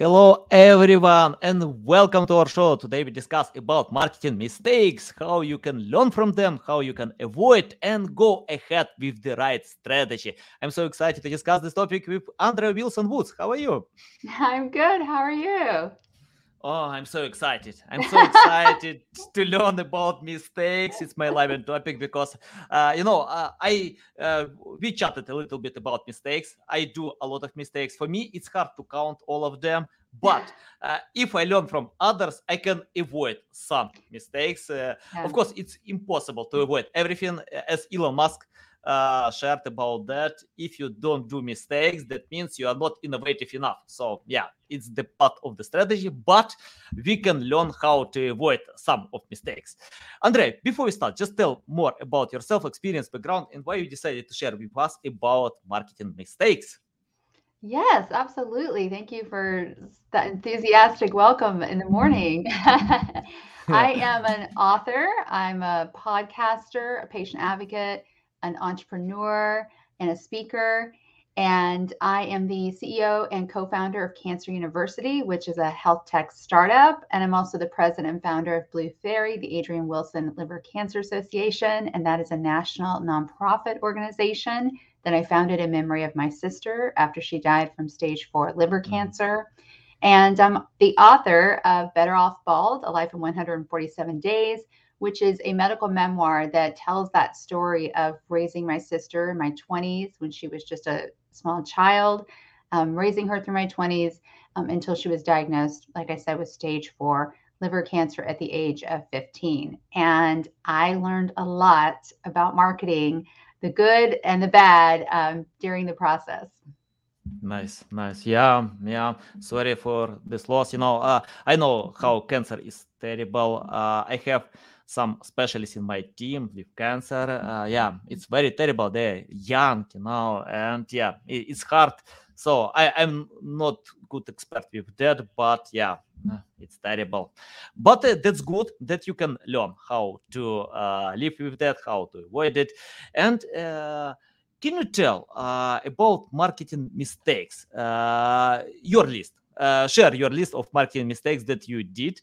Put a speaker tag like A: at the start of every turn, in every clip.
A: Hello everyone and welcome to our show. Today we discuss about marketing mistakes, how you can learn from them, how you can avoid and go ahead with the right strategy. I'm so excited to discuss this topic with Andrea Wilson Woods. How are you?
B: I'm good. How are you?
A: Oh, I'm so excited. I'm so excited to learn about mistakes. It's my live topic because, uh, you know, uh, I uh, we chatted a little bit about mistakes. I do a lot of mistakes. For me, it's hard to count all of them. But uh, if I learn from others, I can avoid some mistakes. Uh, yeah. Of course, it's impossible to avoid everything. As Elon Musk uh, shared about that. If you don't do mistakes, that means you are not innovative enough. So yeah, it's the part of the strategy, but we can learn how to avoid some of mistakes. Andre, before we start, just tell more about your self experience, background, and why you decided to share with us about marketing mistakes.
B: Yes, absolutely. Thank you for that enthusiastic welcome in the morning. I am an author, I'm a podcaster, a patient advocate, an entrepreneur and a speaker. And I am the CEO and co founder of Cancer University, which is a health tech startup. And I'm also the president and founder of Blue Faery, the Adrienne Wilson Liver Cancer Association. And that is a national nonprofit organization that I founded in memory of my sister after she died from stage four liver mm-hmm. cancer. And I'm the author of Better Off Bald A Life in 147 Days, which is a medical memoir that tells that story of raising my sister in my 20s when she was just a small child, um, raising her through my 20s um, until she was diagnosed, like I said, with stage four liver cancer at the age of 15. And I learned a lot about marketing, the good and the bad, um, during the process.
A: Nice, nice. Yeah, yeah. Sorry for this loss. You know, uh, I know how cancer is terrible. Uh, I have some specialists in my team with cancer. Uh, yeah, it's very terrible. They're young, you know, and yeah, it, it's hard. So I, I'm not good expert with that, but yeah, uh, it's terrible. But uh, that's good that you can learn how to uh, live with that, how to avoid it, and. Uh, can you tell uh, about marketing mistakes? Uh, your list. share your list of marketing mistakes that you did,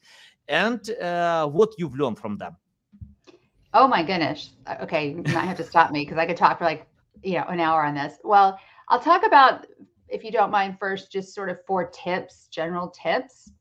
A: and uh, what you've learned from them.
B: Oh my goodness. Uh, okay, you might have to stop me because I could talk for like you know an hour on this. Well, I'll talk about if you don't mind first, just sort of four tips, general tips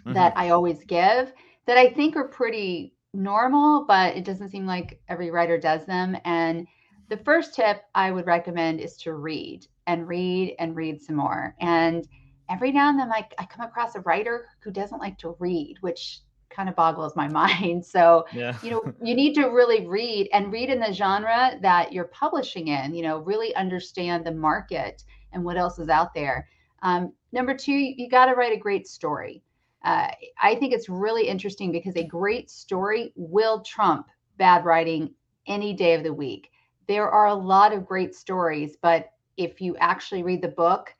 B: mm-hmm. that I always give that I think are pretty normal, but it doesn't seem like every writer does them. And the first tip I would recommend is to read and read and read some more. And every now and then I, I come across a writer who doesn't like to read, which kind of boggles my mind. So, yeah. you know, you need to really read and read in the genre that you're publishing in, you know, really understand the market and what else is out there. Um, number two, you got to write a great story. Uh, I think it's really interesting because a great story will trump bad writing any day of the week. There are a lot of great stories, but if you actually read the book,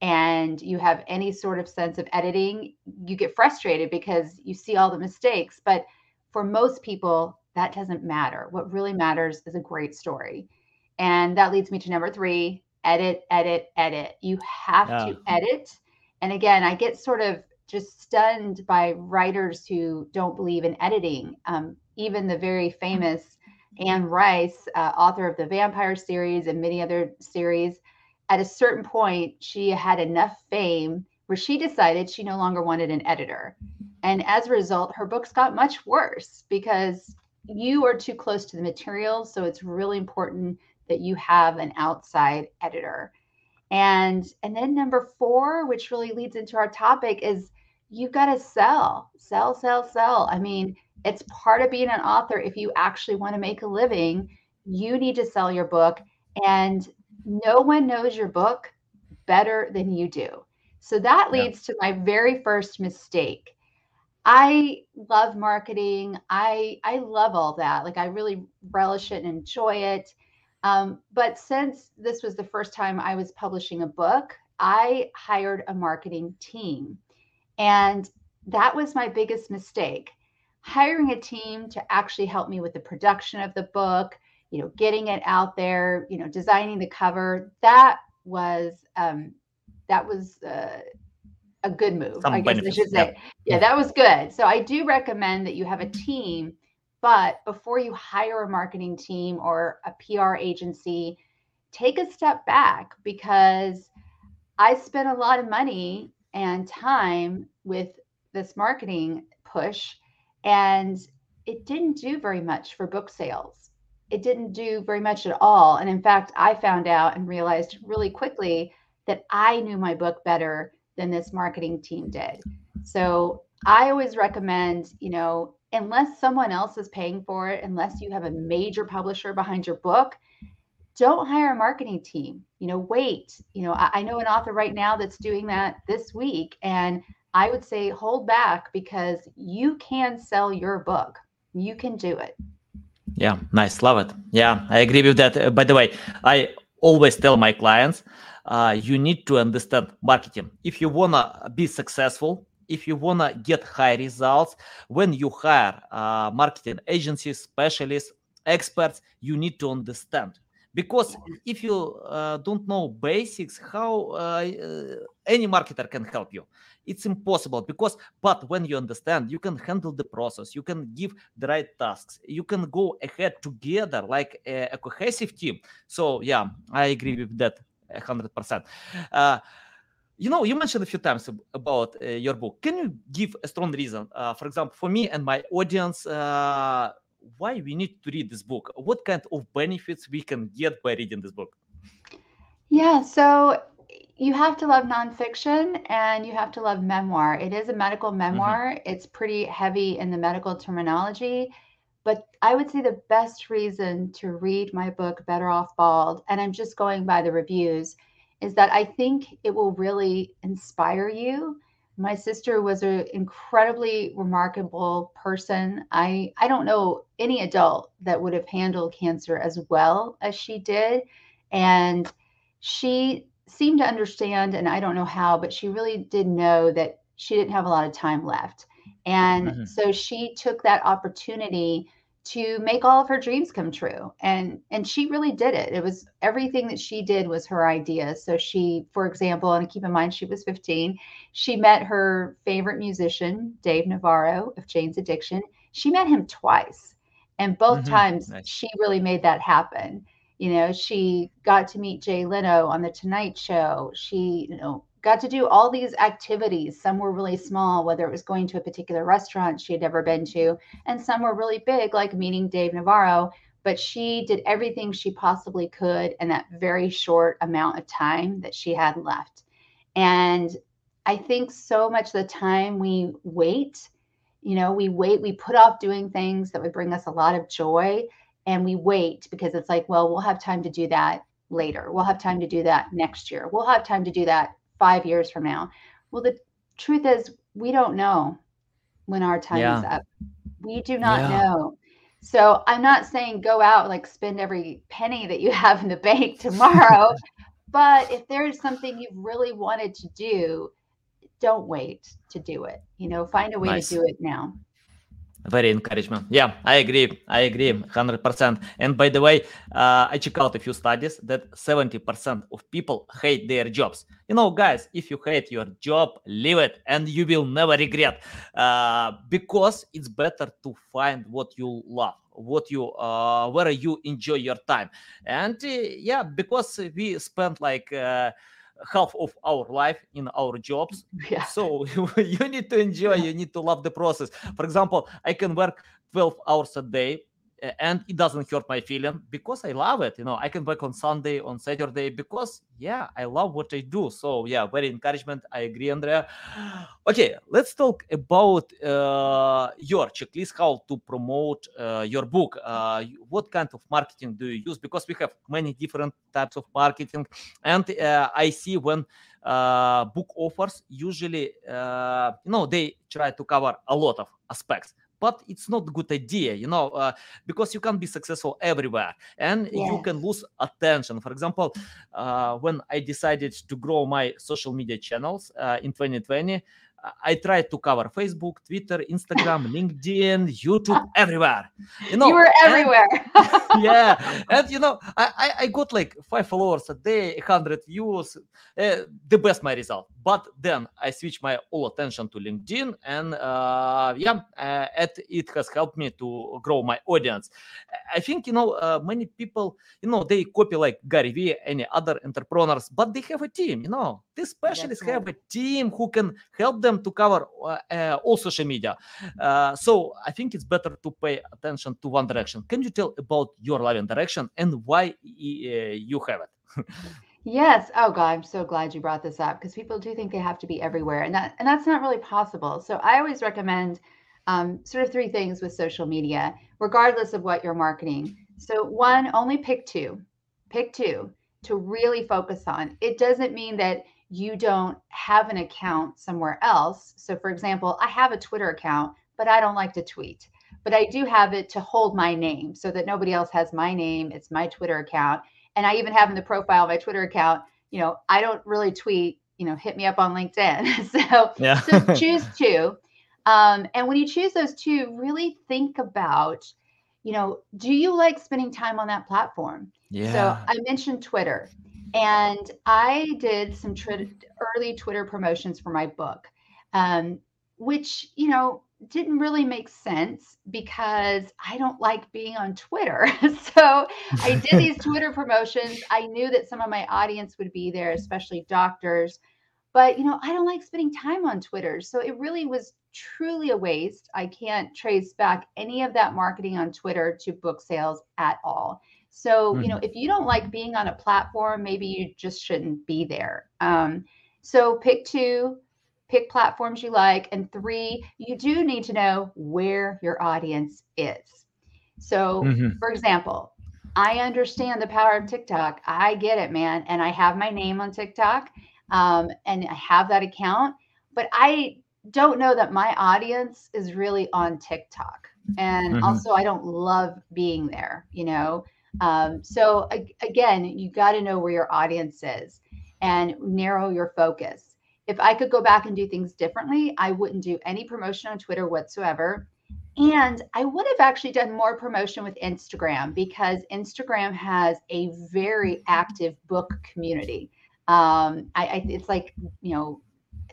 B: and you have any sort of sense of editing, you get frustrated because you see all the mistakes. But for most people, that doesn't matter. What really matters is a great story. And that leads me to number three edit, edit, edit. You have yeah. to edit. And again, I get sort of just stunned by writers who don't believe in editing. Um, even the very famous Anne Rice, uh, author of the Vampire series and many other series, at a certain point, she had enough fame where she decided she no longer wanted an editor. And as a result, her books got much worse because you are too close to the materials. So it's really important that you have an outside editor. And and then number 4, which really leads into our topic is you've got to sell, sell, sell, sell. I mean, it's part of being an author if you actually want to make a living, you need to sell your book and no one knows your book better than you do. So that leads yeah. to my very first mistake. I love marketing. I I love all that. Like I really relish it and enjoy it. Um, but since this was the first time I was publishing a book, I hired a marketing team. And that was my biggest mistake. Hiring a team to actually help me with the production of the book, you know, getting it out there, you know, designing the cover, that was um, that was uh, a good move. Some I guess benefits. I should say. Yeah. yeah, that was good. So I do recommend that you have a team, but before you hire a marketing team or a PR agency, take a step back because I spent a lot of money and time with this marketing push and it didn't do very much for book sales. It didn't do very much at all. And in fact, I found out and realized really quickly that I knew my book better than this marketing team did. So I always recommend, you know, unless someone else is paying for it, unless you have a major publisher behind your book, don't hire a marketing team. You know, wait. You know, I, I know an author right now that's doing that this week. And I would say hold back because you can sell your book. You can do it.
A: Yeah, nice. Love it. Yeah, I agree with that. Uh, by the way, I always tell my clients uh, you need to understand marketing. If you want to be successful, if you want to get high results, when you hire uh, marketing agencies, specialists, experts, you need to understand. Because if you uh, don't know basics, how uh, uh, any marketer can help you? It's impossible because, but when you understand, you can handle the process, you can give the right tasks, you can go ahead together like a, a cohesive team. So, yeah, I agree with that 100%. Uh, you know, you mentioned a few times about uh, your book. Can you give a strong reason, uh, for example, for me and my audience, uh, why we need to read this book? What kind of benefits we can get by reading this book?
B: Yeah, so you have to love nonfiction and you have to love memoir. It is a medical mm-hmm. memoir. Mm-hmm. It's pretty heavy in the medical terminology. But I would say the best reason to read my book, Better Off Bald, and I'm just going by the reviews, is that I think it will really inspire you. My sister was an incredibly remarkable person. I, I don't know any adult that would have handled cancer as well as she did. And she seemed to understand, and I don't know how, but she really did know that she didn't have a lot of time left. And mm-hmm. so she took that opportunity to make all of her dreams come true and and she really did it it was everything that she did was her idea so she for example and keep in mind she was 15 she met her favorite musician dave navarro of jane's addiction she met him twice and both mm-hmm. times nice. she really made that happen you know she got to meet jay leno on the tonight show she you know got to do all these activities. Some were really small, whether it was going to a particular restaurant she had never been to, and some were really big, like meeting Dave Navarro. But she did everything she possibly could in that very short amount of time that she had left. And I think so much of the time we wait, you know, we wait, we put off doing things that would bring us a lot of joy. And we wait because it's like, well, we'll have time to do that later. We'll have time to do that next year. We'll have time to do that five years from now. Well, the truth is, we don't know when our time yeah. is up. We do not yeah. know. So I'm not saying go out like spend every penny that you have in the bank tomorrow. but if there is something you've really wanted to do, don't wait to do it. You know, find a way nice. to do it now
A: very encouragement yeah i agree i agree 100% and by the way uh, i check out a few studies that 70% of people hate their jobs. You know guys if you hate your job leave it and you will never regret. Uh, because it's better to find what you love what you uh, where you enjoy your time. And uh, yeah because we spend like uh, half of our life in our jobs. Yeah. So you need to enjoy, you need to love the process. For example, I can work 12 hours a day and it doesn't hurt my feeling because I love it. You know, I can work on Sunday, on Saturday because yeah, I love what I do. So yeah, very encouragement. I agree, Andrea. Okay, let's talk about uh, your checklist, how to promote uh, your book. Uh, what kind of marketing do you use? Because we have many different types of marketing, and uh, I see when uh, book offers usually, uh, you know, they try to cover a lot of aspects but it's not a good idea you know uh, because you can't be successful everywhere and yes. you can lose attention for example uh, when i decided to grow my social media channels uh, in 2020 I try to cover Facebook, Twitter, Instagram, LinkedIn, YouTube, everywhere.
B: You know, you were everywhere.
A: And, yeah, and you know, I, I got like five followers a day, hundred views, uh, the best my result. But then I switch my all attention to LinkedIn, and uh, yeah, uh, it, it has helped me to grow my audience. I think you know uh, many people, you know, they copy like Gary Vee, any other entrepreneurs, but they have a team. You know, these specialists right. have a team who can help them to cover uh, all social media. Uh, so I think it's better to pay attention to one direction. Can you tell about your living direction and why you have it?
B: Yes. Oh God, I'm so glad you brought this up because people do think they have to be everywhere, and that and that's not really possible. So I always recommend um, sort of three things with social media, regardless of what you're marketing. So one, only pick two, pick two to really focus on. It doesn't mean that you don't have an account somewhere else. So, for example, I have a Twitter account, but I don't like to tweet. But I do have it to hold my name so that nobody else has my name. It's my Twitter account. And I even have in the profile of my Twitter account, you know, I don't really tweet, you know, hit me up on LinkedIn. so, yeah. so choose two. Um, and when you choose those two, really think about, you know, do you like spending time on that platform? Yeah. So I mentioned Twitter. And I did some early Twitter promotions for my book, um, which, you know, didn't really make sense because I don't like being on Twitter. so I did these Twitter promotions. I knew that some of my audience would be there, especially doctors. But, you know, I don't like spending time on Twitter. So it really was truly a waste. I can't trace back any of that marketing on Twitter to book sales at all. So, mm-hmm. you know, if you don't like being on a platform, maybe you just shouldn't be there. Um, so pick two, pick platforms you like. And three, you do need to know where your audience is. So, mm-hmm. for example, I understand the power of TikTok. I get it, man. And I have my name on TikTok um, and I have that account, but I don't know that my audience is really on TikTok. And mm-hmm. also, I don't love being there, you know. Um, so again, you got to know where your audience is and narrow your focus. If I could go back and do things differently, I wouldn't do any promotion on Twitter whatsoever. And I would have actually done more promotion with Instagram because Instagram has a very active book community. Um, I, I, it's like you know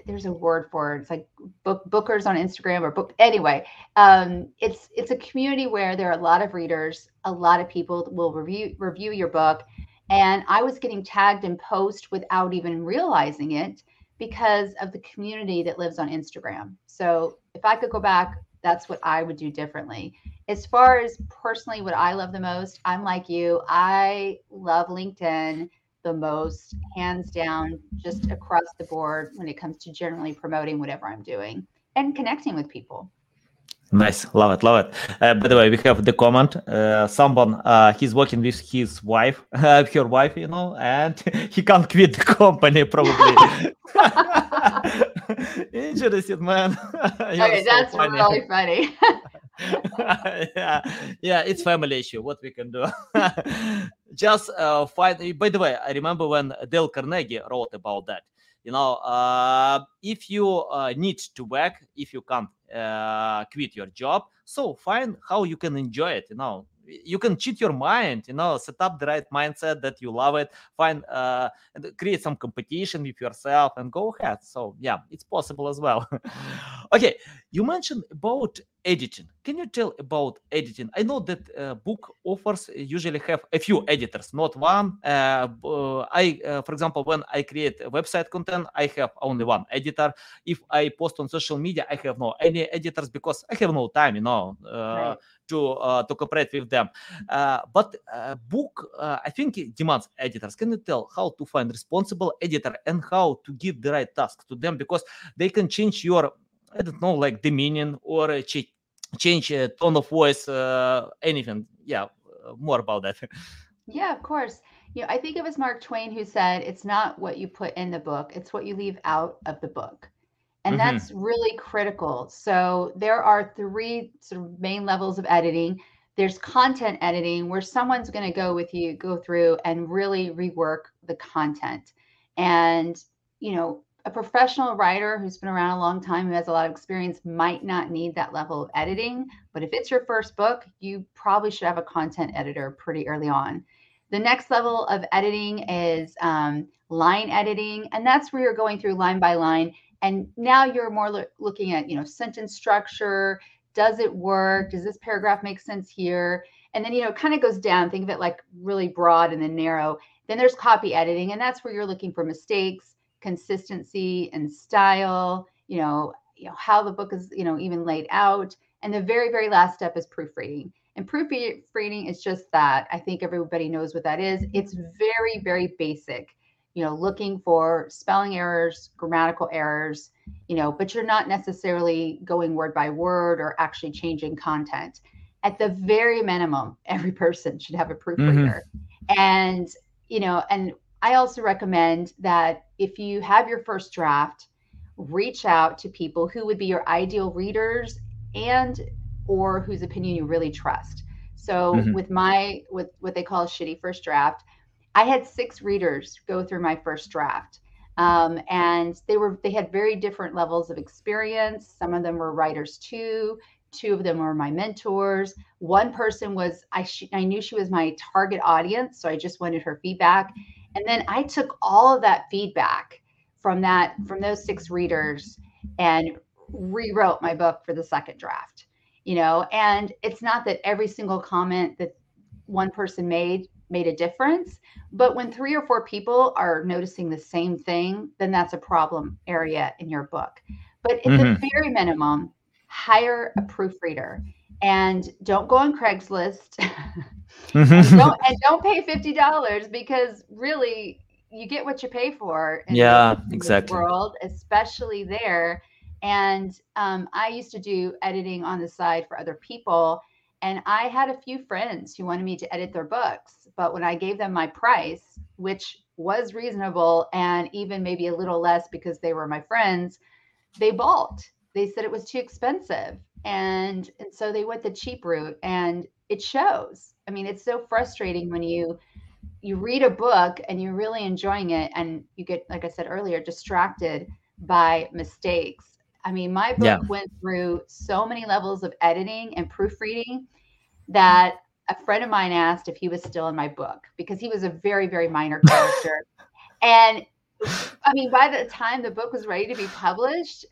B: there's a word for it. It's like book bookers on Instagram or book anyway. Um, it's it's a community where there are a lot of readers, a lot of people will review review your book. And I was getting tagged in post without even realizing it because of the community that lives on Instagram. So if I could go back, that's what I would do differently. As far as personally, what I love the most, I'm like you. I love LinkedIn the most, hands down, just across the board when it comes to generally promoting whatever I'm doing and connecting with people.
A: Nice, love it, love it. Uh, by the way, we have the comment. Uh, someone uh, he's working with his wife, uh, her wife, you know, and he can't quit the company probably. Interesting, man.
B: okay, that's funny. really funny.
A: Yeah, yeah, it's family issue. What we can do? Just uh, find. By the way, I remember when Dale Carnegie wrote about that. You know, uh, if you uh, need to work, if you can't uh, quit your job, so find how you can enjoy it. You know, you can cheat your mind you know set up the right mindset that you love it find uh create some competition with yourself and go ahead so yeah it's possible as well okay you mentioned about editing. Can you tell about editing? I know that uh, book offers usually have a few editors not one. Uh, uh, i uh, for example when i create a website content i have only one editor. If i post on social media i have no any editors because i have no time you know uh, right. to uh, to cooperate with them. Uh, but uh, book, I think, it demands editors. Can you tell how to find responsible editor and how to give the right task to them? Because they can change your I don't know, like meaning or ch- change a tone of voice, uh, anything. Yeah, more about that.
B: Yeah, of course. You know, I think it was Mark Twain who said, "It's not what you put in the book; it's what you leave out of the book." And mm-hmm. that's really critical. So there are three sort of main levels of editing. There's content editing where someone's going to go with you, go through and really rework the content. And, you know, a professional writer who's been around a long time, who has a lot of experience, might not need that level of editing. But if it's your first book, you probably should have a content editor pretty early on. The next level of editing is um, line editing, and that's where you're going through line by line. And now you're more lo- looking at, you know, sentence structure. Does it work? Does this paragraph make sense here? And then, you know, it kind of goes down. Think of it like really broad and then narrow. Then there's copy editing, and that's where you're looking for mistakes consistency and style, you know, you know how the book is, you know, even laid out. And the very, very last step is proofreading. And proofreading is just that. I think everybody knows what that is. It's very, very basic. You know, looking for spelling errors, grammatical errors, you know, but you're not necessarily going word by word or actually changing content. At the very minimum, every person should have a proofreader. Mm-hmm. And, you know, and I also recommend that if you have your first draft, reach out to people who would be your ideal readers and or whose opinion you really trust. So mm-hmm. with my with what they call a shitty first draft, I had six readers go through my first draft. Um, and they were they had very different levels of experience. Some of them were writers too. Two of them were my mentors. One person was I I knew she was my target audience, so I just wanted her feedback. And then I took all of that feedback from that from those six readers and rewrote my book for the second draft. You know, and it's not that every single comment that one person made made a difference, but when three or four people are noticing the same thing, then that's a problem area in your book. But at mm-hmm. the very minimum, hire a proofreader and don't go on Craigslist. and, mm-hmm. don't, and don't pay fifty dollars because really you get what you pay for.
A: yeah, exactly.
B: World, especially there. And um, I used to do editing on the side for other people. And I had a few friends who wanted me to edit their books. But when I gave them my price, which was reasonable and even maybe a little less because they were my friends, they balked. They said it was too expensive. And, and so they went the cheap route and it shows I mean, it's so frustrating when you you read a book and you're really enjoying it and you get like I said earlier distracted by mistakes. I mean, my book yeah. went through so many levels of editing and proofreading that a friend of mine asked if he was still in my book because he was a very very minor character. and I mean, by the time the book was ready to be published,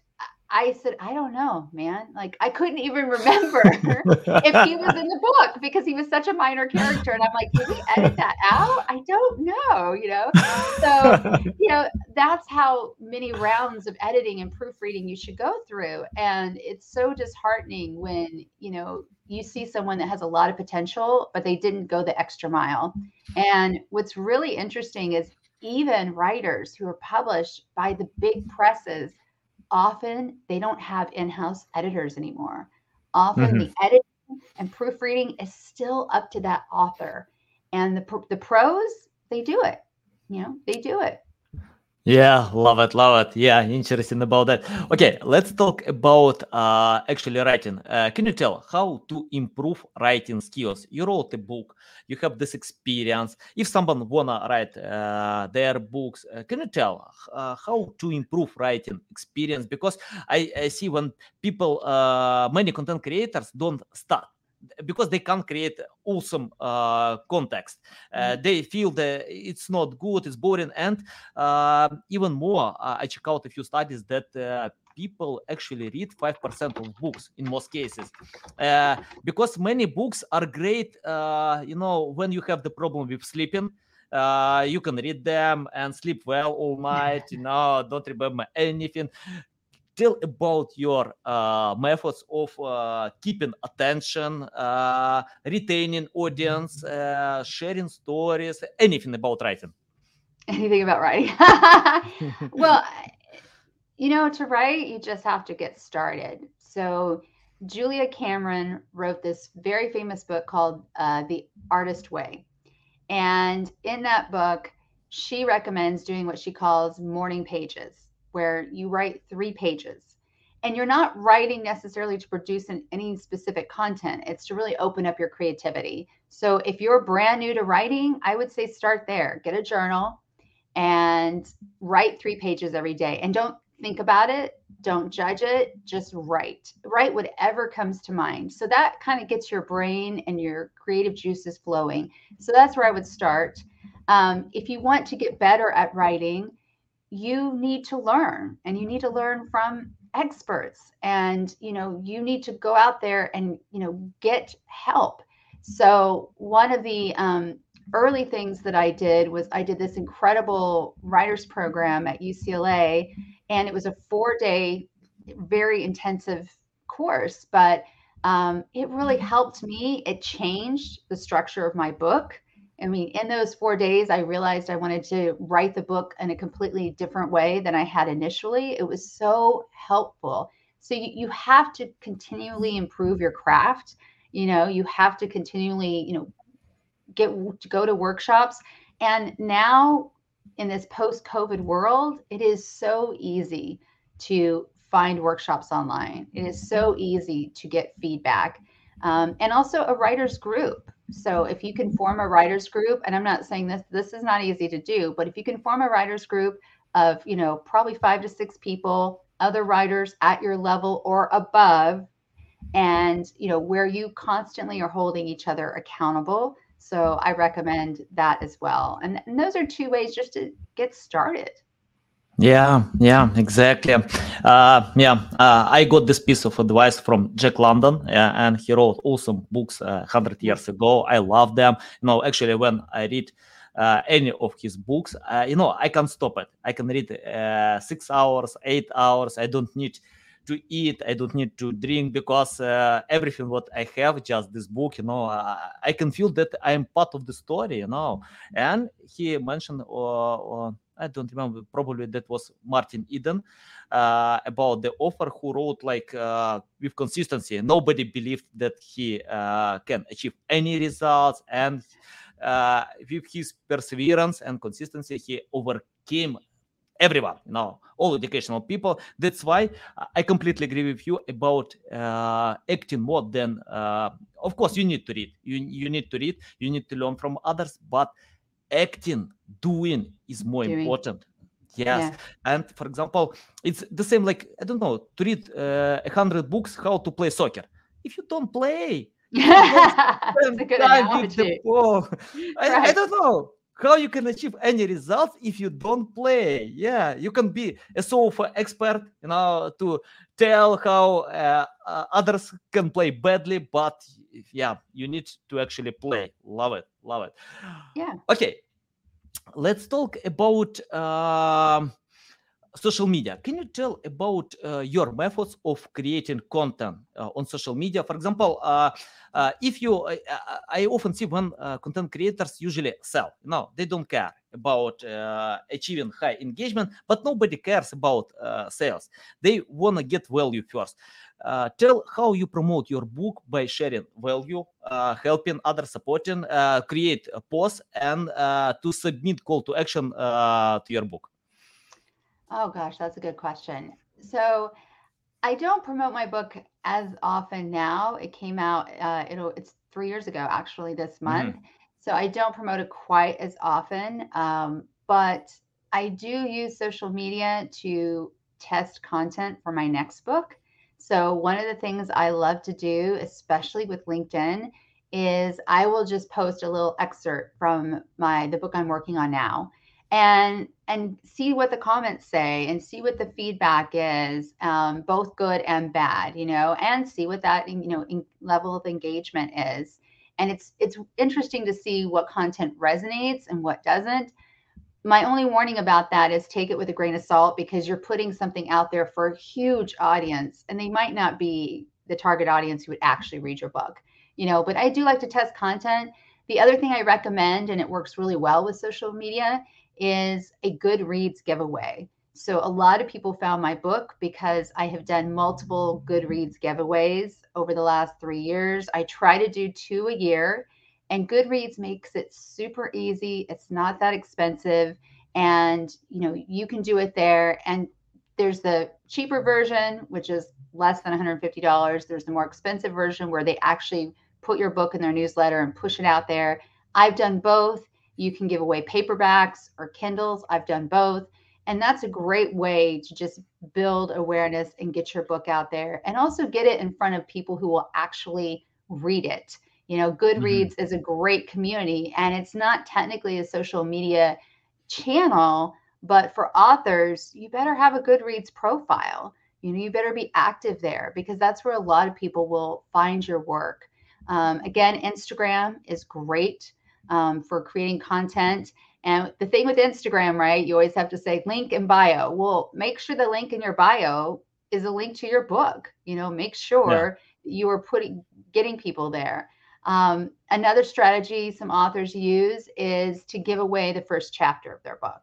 B: I said, I don't know, man. Like I couldn't even remember if he was in the book because he was such a minor character. And I'm like, did we edit that out? I don't know, you know? So, you know, that's how many rounds of editing and proofreading you should go through. And it's so disheartening when, you know, you see someone that has a lot of potential, but they didn't go the extra mile. And what's really interesting is even writers who are published by the big presses often they don't have in-house editors anymore. Often mm-hmm. the editing and proofreading is still up to that author. And the the pros, they do it. You know, they do it.
A: Yeah, love it, love it. Yeah, interesting about that. Okay, let's talk about uh, actually writing. Uh, can you tell how to improve writing skills? You wrote a book, you have this experience. If someone wanna write uh, their books, uh, can you tell uh, how to improve writing experience? Because I, I see when people, uh, many content creators don't start because they can't create awesome uh, context. Uh, mm-hmm. They feel that it's not good, it's boring, and uh, even more, uh, I check out a few studies that uh, people actually read 5% of books in most cases uh, because many books are great you know when you have the problem with sleeping uh, you can read them and sleep well all night you know don't remember anything tell about your uh, methods of uh, keeping attention, uh, retaining audience, uh, sharing stories, anything about writing.
B: Anything about writing. well, you know, to write, you just have to get started. So, Julia Cameron wrote this very famous book called uh, The Artist Way. And in that book, she recommends doing what she calls morning pages where you write three pages and you're not writing necessarily to produce an, any specific content it's to really open up your creativity so if you're brand new to writing i would say start there get a journal and write three pages every day. And don't think about it, don't judge it, just write. Write whatever comes to mind. So that kind of gets your brain and your creative juices flowing. So that's where I would start. Um, if you want to get better at writing, you need to learn and you need to learn from experts and you know you need to go out there and you know get help. So one of the um, early things that i did was i did this incredible writers program at ucla and it was a four day very intensive course but um, it really helped me. It changed the structure of my book I mean, in those four days, I realized I wanted to write the book in a completely different way than I had initially. It was so helpful. So you, you have to continually improve your craft. You know, you have to continually, you know, get to go to workshops. And now in this post-COVID world, it is so easy to find workshops online. It is so easy to get feedback. Um, and also a writer's group so if you can form a writers group, and I'm not saying this, this is not easy to do, but if you can form a writers group of, you know, probably five to six people, other writers at your level or above, and, you know, where you constantly are holding each other accountable. So I recommend that as well. And, and those are two ways just to get started.
A: Yeah, yeah, exactly. Uh, yeah, uh, I got this piece of advice from Jack London, uh, and he wrote awesome books uh, hundred years ago. I love them. You know, actually, when I read uh, any of his books, uh, you know, I can't stop it. I can read six hours, eight hours. I don't need to eat. I don't need to drink because everything what I have, just this book, you know, I can feel that I am part of the story, you know. And he mentioned I don't remember, probably that was Martin Eden, uh, about the author who wrote like uh, with consistency. Nobody believed that he uh, can achieve any results, and uh, with his perseverance and consistency, he overcame everyone you know all educational people. That's why i completely agree with you about uh, acting more than uh, of course you need to read. You, you need to read. You need to learn from others but acting doing is more doing. important yes yeah. and for example it's the same like i don't know to read uh, a uh, hundred books how to play soccer if you don't play
B: good analogy.
A: I, right. I don't know how you can achieve any results if you don't play? Yeah you can be a sofa expert you know to tell how uh, uh, others can play badly but yeah you need to actually play. Love it love it.
B: Yeah.
A: Okay let's talk about uh, social media. Can you tell about uh, your methods of creating content uh, on social media? For example uh, uh, if you i often see when content creators usually sell. No they don't care about achieving high engagement but nobody cares about sales. They want to get value first. Uh, tell how you promote your book by sharing value, uh, helping others, supporting, uh, create a post, and to submit call to action to your book.
B: Oh gosh, that's a good question. So I don't promote my book as often now. It came out uh, it'll it's 3 years ago actually this month. Mm-hmm. So I don't promote it quite as often. Um, but I do use social media to test content for my next book. So one of the things I love to do, especially with LinkedIn, is I will just post a little excerpt from my the book I'm working on now and and see what the comments say and see what the feedback is um, both good and bad you know and see what that you know level of engagement is. And it's it's interesting to see what content resonates and what doesn't. My only warning about that is take it with a grain of salt because you're putting something out there for a huge audience and they might not be the target audience who would actually read your book you know but i do like to test content. The other thing i recommend and it works really well with social media is a Goodreads giveaway. So a lot of people found my book because I have done multiple Goodreads giveaways over the last three years. I try to do two a year, and Goodreads makes it super easy. It's not that expensive, and you know you can do it there. And there's the cheaper version, which is less than $150. There's the more expensive version where they actually put your book in their newsletter and push it out there. I've done both You can give away paperbacks or Kindles. I've done both. And that's a great way to just build awareness and get your book out there and also get it in front of people who will actually read it. You know, Goodreads mm-hmm. is a great community and it's not technically a social media channel, but for authors, you better have a Goodreads profile. You know, you better be active there because that's where a lot of people will find your work. Um, again, Instagram is great um, for creating content. And the thing with Instagram, right? You always have to say link in bio. Well, make sure the link in your bio is a link to your book. You know, make sure yeah. you are putting getting people there. Um, another strategy some authors use is to give away the first chapter of their book.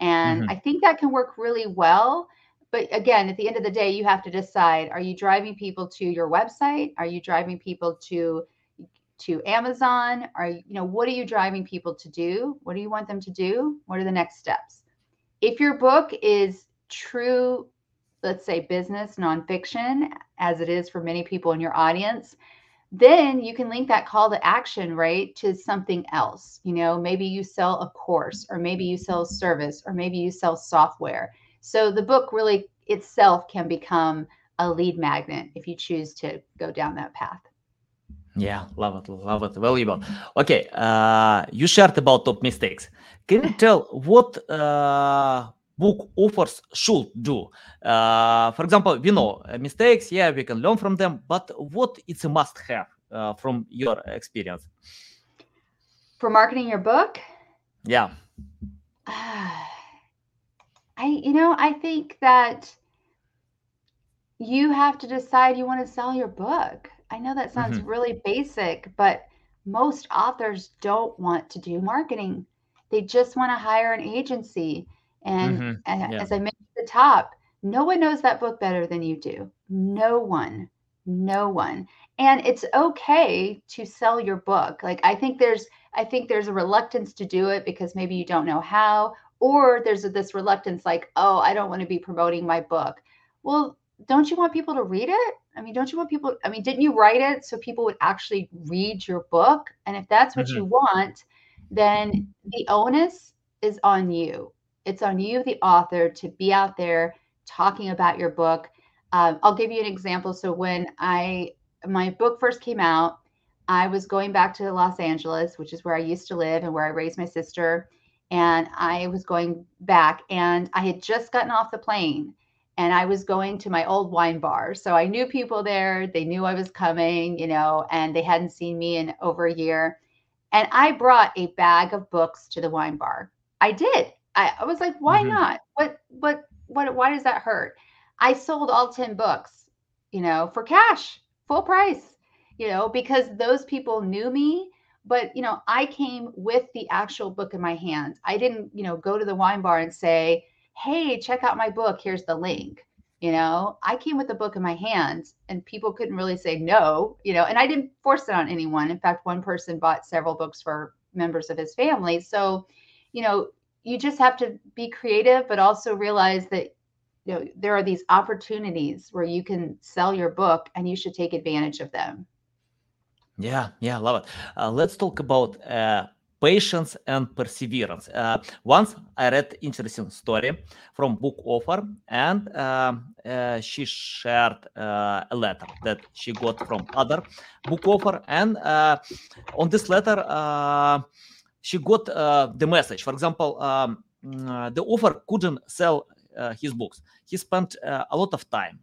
B: And mm-hmm. I think that can work really well. But again, at the end of the day, you have to decide are you driving people to your website? Are you driving people to to Amazon? Are you know what are you driving people to do? What do you want them to do? What are the next steps? If your book is true, let's say business nonfiction, as it is for many people in your audience, then you can link that call to action right to something else you know maybe you sell a course or maybe you sell a service or maybe you sell software so the book really itself can become a lead magnet if you choose to go down that path
A: yeah, love it, love it, valuable. Okay, uh, you shared about top mistakes. Can you tell what uh, book authors should do? Uh, for example, we know uh, mistakes. Yeah, we can learn from them, but what it's a must-have uh, from your experience?
B: For marketing your book?
A: Yeah.
B: I, you know, I think that you have to decide you want to sell your book I know that sounds mm-hmm. really basic, but most authors don't want to do marketing. They just want to hire an agency. And, mm-hmm. yeah. as I mentioned at the top, no one knows that book better than you do. No one. No one. And it's okay to sell your book. Like I think there's I think there's a reluctance to do it because maybe you don't know how or there's this reluctance like, "Oh, I don't want to be promoting my book." Well, don't you want people to read it? I mean, don't you want people? I mean, didn't you write it so people would actually read your book? And if that's what mm-hmm. you want, then the onus is on you. It's on you, the author, to be out there talking about your book. Um, I'll give you an example. So when I my book first came out, I was going back to Los Angeles, which is where I used to live and where I raised my sister. And I was going back, and I had just gotten off the plane and I was going to my old wine bar. So I knew people there. They knew I was coming, you know, and they hadn't seen me in over a year. And I brought a bag of books to the wine bar. I did. I, I was like, why mm-hmm. not? What, what, what, why does that hurt? I sold all 10 books, you know, for cash, full price, you know, because those people knew me. But, you know, I came with the actual book in my hands. I didn't, you know, go to the wine bar and say, hey, check out my book. Here's the link. You know, I came with the book in my hands and people couldn't really say no, you know, and I didn't force it on anyone. In fact, one person bought several books for members of his family. So, you know, you just have to be creative, but also realize that you know there are these opportunities where you can sell your book and you should take advantage of them
A: yeah yeah love it uh, let's talk about uh, patience and perseverance. Uh, once I read interesting story from book author, and uh, uh, she shared uh, a letter that she got from other book author, and uh, on this letter uh, she got the message. For example, um, the author couldn't sell his books. He spent a lot of time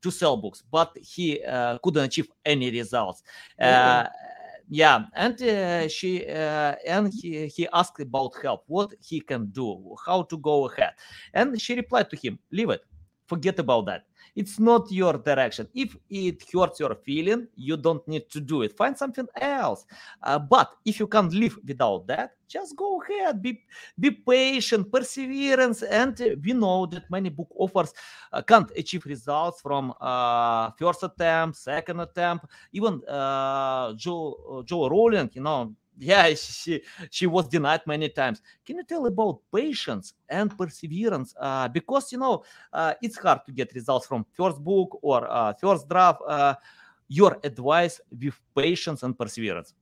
A: to sell books, but he couldn't achieve any results. Mm-hmm yeah and uh, she uh, and he, he asked about help what he can do how to go ahead. And she replied to him leave it forget about that it's not your direction. If it hurts your feeling you don't need to do it. Find something else. Uh, but if you can't live without that just go ahead. Be be patient perseverance and we know that many book authors uh, can't achieve results from uh, first attempt second attempt. Even uh, joe joe rowling you know yeah she she was denied many times can you tell about patience and perseverance uh, because you know uh, it's hard to get results from first book or uh, first draft uh, your advice with patience and perseverance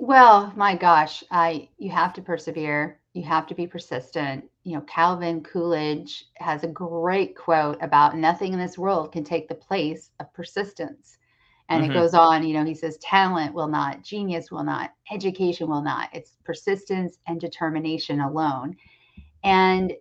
B: Well, my gosh, I you have to persevere. You have to be persistent. You know, Calvin Coolidge has a great quote about nothing in this world can take the place of persistence. And mm-hmm. it goes on, you know, he says talent will not, genius will not, education will not. It's persistence and determination alone. And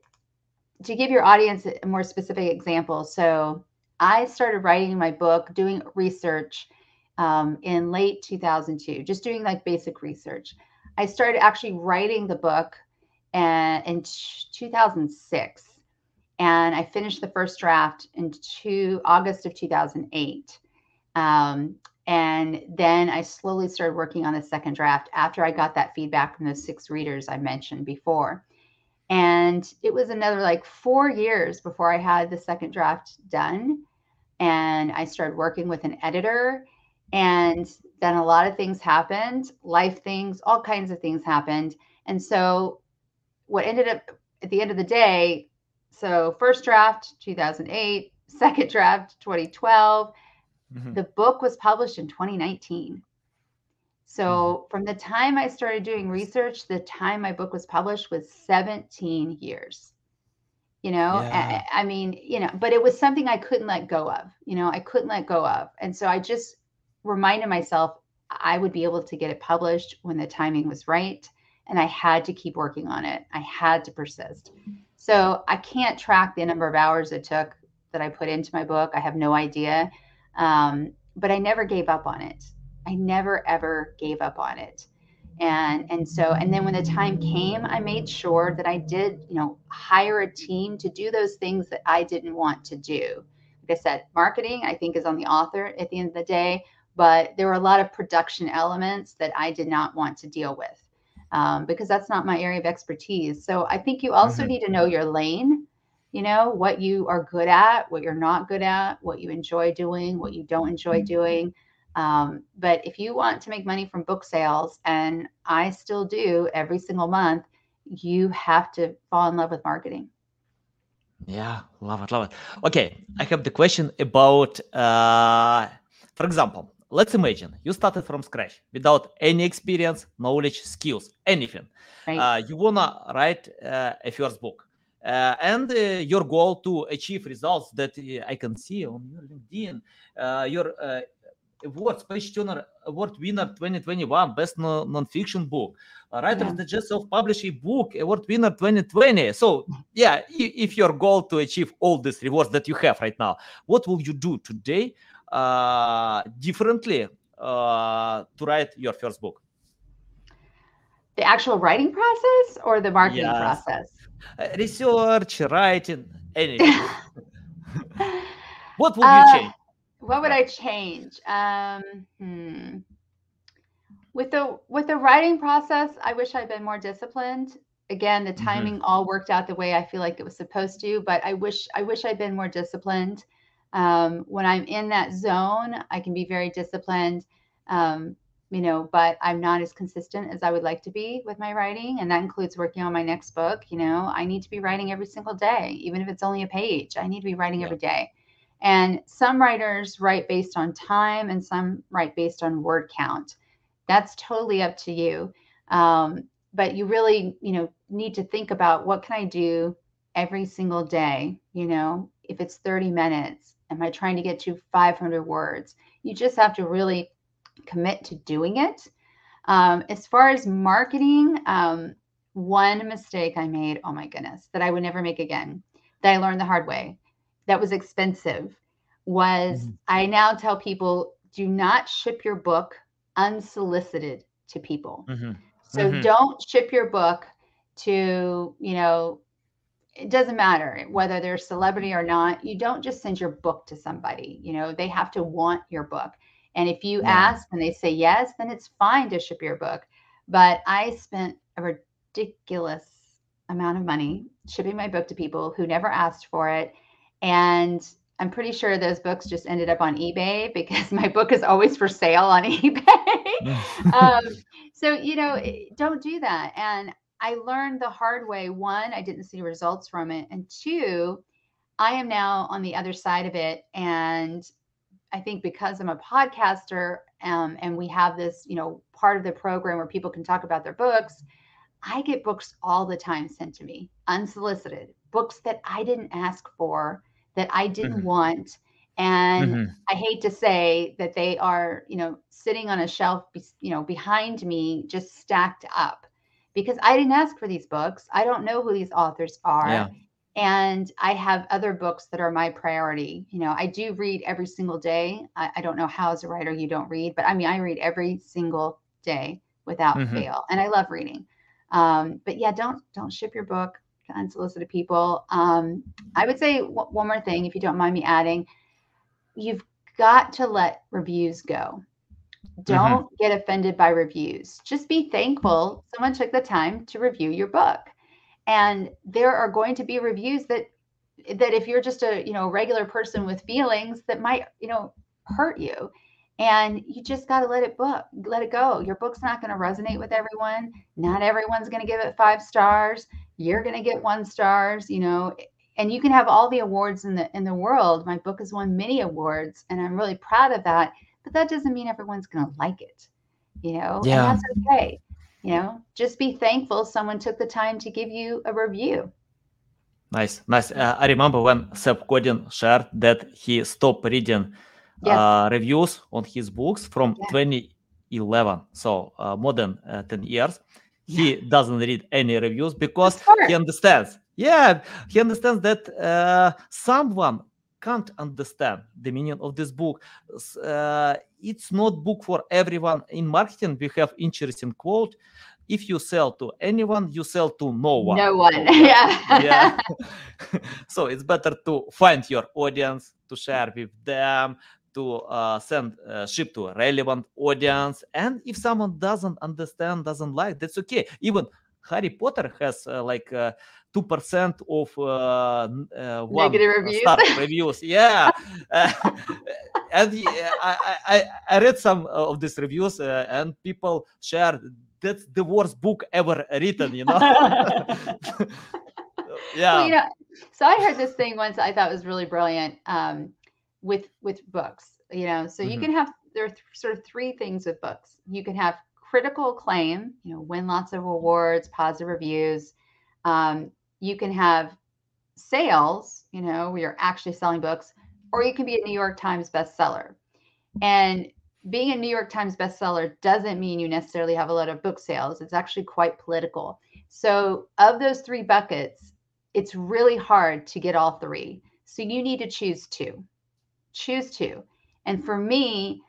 B: to give your audience a more specific example, so I started writing my book, doing research um, in late 2002, just doing like basic research. I started actually writing the book and, in 2006, and I finished the first draft in two, August of 2008. Um, and then I slowly started working on the second draft after I got that feedback from those six readers I mentioned before. And it was another like four years before I had the second draft done. And I started working with an editor and then a lot of things happened, life things, all kinds of things happened. And so, what ended up at the end of the day, so first draft 2008, second draft 2012, mm-hmm. the book was published in 2019. So, mm-hmm. from the time I started doing research, the time my book was published was 17 years. You know, yeah. I, I mean, you know, but it was something I couldn't let go of. You know, I couldn't let go of. And so I just reminded myself I would be able to get it published when the timing was right. And I had to keep working on it. I had to persist. So I can't track the number of hours it took that I put into my book. I have no idea. Um, but I never gave up on it. I never ever gave up on it. And and so and then when the time came, I made sure that I did, you know, hire a team to do those things that I didn't want to do. Like I said, marketing I think is on the author at the end of the day but there were a lot of production elements that I did not want to deal with um, because that's not my area of expertise. So I think you also mm-hmm. need to know your lane, you know, what you are good at, what you're not good at, what you enjoy doing, what you don't enjoy mm-hmm. doing. Um, but if you want to make money from book sales, and I still do every single month, you have to fall in love with marketing.
A: Yeah, love it, love it. Okay, I have the question about, uh, for example, let's imagine you started from scratch without any experience, knowledge, skills, anything. Right. Uh, you wanna write uh, a first book, and uh, your goal to achieve results that uh, I can see on your LinkedIn, uh, your award, Space Turner Award winner 2021, best non- nonfiction book, writer yeah. just self-published a book, award winner 2020. So yeah, if your goal to achieve all these rewards that you have right now, what will you do today uh, differently uh, to write your first book?
B: The actual writing process or the marketing yes. process?
A: Uh, research, writing, anything. what would you change?
B: What would I change? Um, hmm. With the with the writing process, I wish I'd been more disciplined. Again, the mm-hmm. timing mm-hmm. all worked out the way I feel like it was supposed to, but I wish I wish I'd been more disciplined. Um, when I'm in that zone, I can be very disciplined, um, you know, but I'm not as consistent as I would like to be with my writing. And that includes working on my next book. You know, I need to be writing every single day, even if it's only a page. I need to be writing yeah. every day. And some writers write based on time and some write based on word count. That's totally up to you. Um, but you really, you know, need to think about what can I do every single day, you know, if it's 30 minutes, Am I trying to get to 500 words? You just have to really commit to doing it. Um, as far as marketing, um, one mistake I made, oh my goodness, that I would never make again, that I learned the hard way, that was expensive, was mm-hmm. I now tell people do not ship your book unsolicited to people. Mm-hmm. So mm-hmm. don't ship your book to, you know, it doesn't matter whether they're a celebrity or not. You don't just send your book to somebody. You know, they have to want your book. And if you yeah. ask and they say yes, then it's fine to ship your book. But I spent a ridiculous amount of money shipping my book to people who never asked for it. And I'm pretty sure those books just ended up on eBay because my book is always for sale on eBay. um, so, you know, don't do that. And I learned the hard way. One, I didn't see results from it. And two, I am now on the other side of it. And I think because I'm a podcaster, um, and we have this, you know, part of the program where people can talk about their books. I get books all the time sent to me, unsolicited books that I didn't ask for, that I didn't mm-hmm. want. And mm-hmm. I hate to say that they are, you know, sitting on a shelf, you know, behind me, just stacked up because I didn't ask for these books. I don't know who these authors are. Yeah. And I have other books that are my priority. You know, I do read every single day. I, I don't know how, as a writer, you don't read, but I mean, I read every single day without mm-hmm. fail, and I love reading. Um, but yeah, don't don't ship your book to unsolicited people. Um, I would say w- one more thing, if you don't mind me adding, you've got to let reviews go. Mm-hmm. Don't mm-hmm. get offended by reviews. Just be thankful someone took the time to review your book. And there are going to be reviews that that if you're just a, you know, regular person with feelings that might, you know, hurt you. And you just got to let it book, let it go. Your book's not going to resonate with everyone. Not everyone's going to give it 5 stars. You're going to get one stars you know. And you can have all the awards in the in the world. My book has won many awards and i'm really proud of that. But that doesn't mean everyone's going to like it you know? Yeah. and that's okay you know just be thankful someone took the time to give you a review
A: nice nice uh, i remember when seth godin shared that he stopped reading yes. uh, reviews on his books from yeah. 2011 so uh, more than uh, 10 years he yeah. doesn't read any reviews because he understands yeah he understands that uh, someone can't understand the meaning of this book. Uh, it's not book for everyone in marketing. We have interesting quote. If you sell to anyone you sell to no one.
B: No one. Yeah.
A: Yeah. So it's better to find your audience to share with them to uh, send uh, ship to a relevant audience. And if someone doesn't understand doesn't like that's okay. Even harry potter has uh, like uh, two percent of uh, uh, one
B: negative reviews.
A: Star reviews. Yeah, and I, I, I read some of these reviews, and people share that's the worst book ever written. You know.
B: yeah. Well, you know, so I heard this thing once I thought was really brilliant. Um, with with books you know so mm-hmm. you can have there are th- sort of three things with books you can have critical acclaim you know win lots of awards positive reviews um, you can have sales you know where you're actually selling books or you can be a new york times bestseller. And being a new york times bestseller doesn't mean you necessarily have a lot of book sales. It's actually quite political. So of those three buckets it's really hard to get all three. So you need to choose two. Choose to. And for me,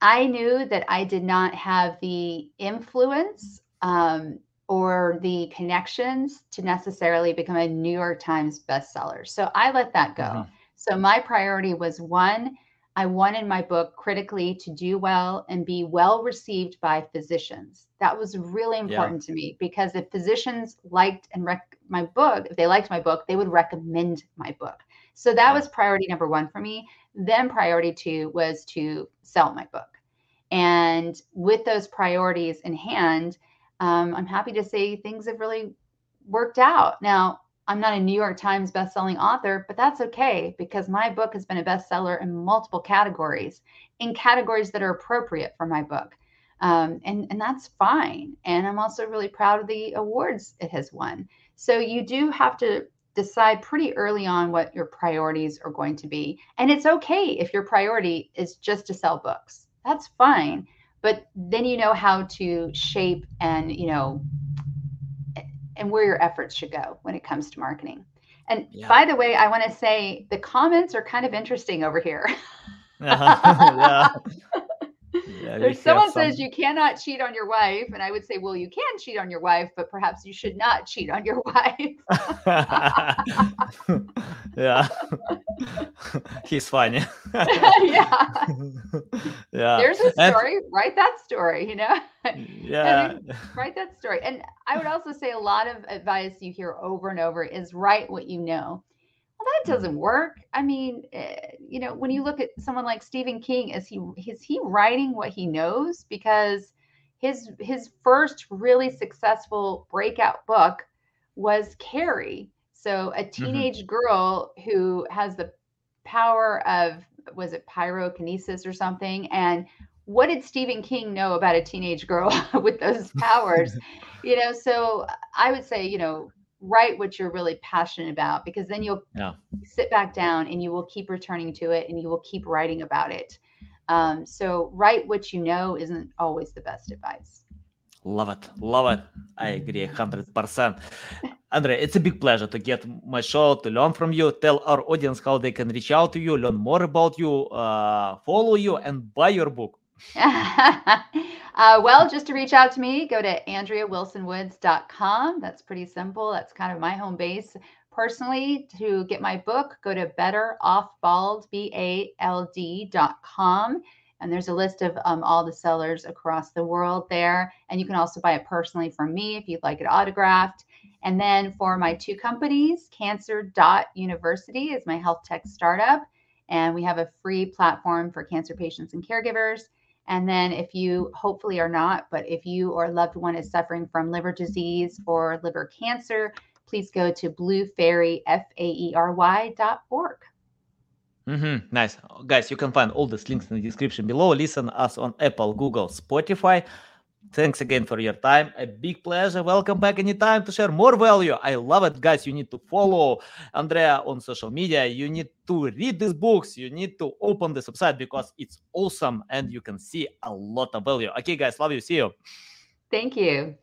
B: I knew that I did not have the influence um, or the connections to necessarily become a New York Times bestseller. So I let that go. Uh-huh. So my priority was one, I wanted my book critically to do well and be well received by physicians. That was really important yeah. to me because if physicians liked and rec- my book, if they liked my book, they would recommend my book. So that was priority number one for me. Then priority two was to sell my book. And with those priorities in hand, um, I'm happy to say things have really worked out. Now, I'm not a New York Times bestselling author, but that's okay because my book has been a bestseller in multiple categories, in categories that are appropriate for my book. Um, and, and that's fine. And I'm also really proud of the awards it has won. So you do have to decide pretty early on what your priorities are going to be. And it's okay if your priority is just to sell books. That's fine. But then you know how to shape and, you know, and where your efforts should go when it comes to marketing. And yeah. by the way, I want to say the comments are kind of interesting over here. uh-huh. yeah. Yeah, if someone some... says you cannot cheat on your wife, and I would say, well, you can cheat on your wife, but perhaps you should not cheat on your wife.
A: yeah, he's funny.
B: yeah, yeah. There's a story. And... Write that story. You know.
A: Yeah.
B: write that story. And I would also say a lot of advice you hear over and over is write what you know well, that doesn't work. I mean, eh, you know, when you look at someone like Stephen King, is he is he writing what he knows? Because his his first really successful breakout book was Carrie. So a mm-hmm. teenage mm-hmm. girl who has the power of was it pyrokinesis or something and what did Stephen King know about a teenage girl with those powers? you know, so I would say, you know, write what you're really passionate about because then you'll yeah. sit back down and you will keep returning to it and you will keep writing about it. Um, so write what you know isn't always the best advice.
A: Love it. Love it. I agree 100%. Andre, it's a big pleasure to get my show, to learn from you, tell our audience how they can reach out to you, learn more about you, uh, follow you, and buy your book.
B: uh, well, just to reach out to me, go to AndreaWilsonWoods.com. That's pretty simple. That's kind of my home base. Personally, to get my book, go to betteroffbald.com. And there's a list of um, all the sellers across the world there. And you can also buy it personally from me if you'd like it autographed. And then for my two companies, Cancer.University is my health tech startup. And we have a free platform for cancer patients and caregivers. And then, if you hopefully are not, but if you or a loved one is suffering from liver disease or liver cancer, please go to bluefaery.org.
A: Mm-hmm. Nice. Guys, you can find all these links in the description below. Listen us on Apple, Google, Spotify. Thanks again for your time. A big pleasure. Welcome back anytime to share more value. I love it, guys. You need to follow Andrea on social media. You need to read these books. You need to open this website because it's awesome and you can see a lot of value. Okay, guys, love you. See you.
B: Thank you.